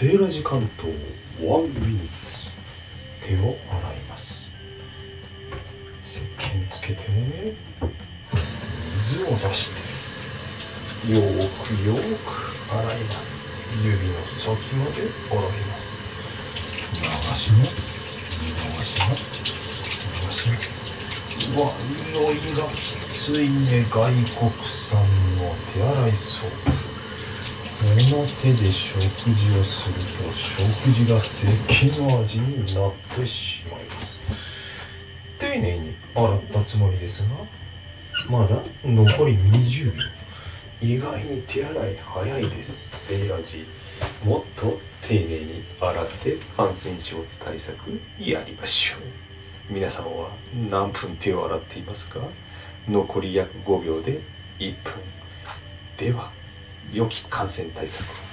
セーラジ関東ワンミニッツ。手を洗います。石鹸つけて水を出してよくよく洗います。指の先まで洗います。流します。流します。流します。うわ匂いが。きついね外国産の手洗いソープ。の手で食事をすると食事が石鹸の味になってしまいます丁寧に洗ったつもりです。がまだ残り20秒意外に手洗い早いです。セーラジもっと丁寧に洗って感染症対策やりましょう皆さんは何分手を洗っていますか？残り約5秒で1分。では。良き感染対策を。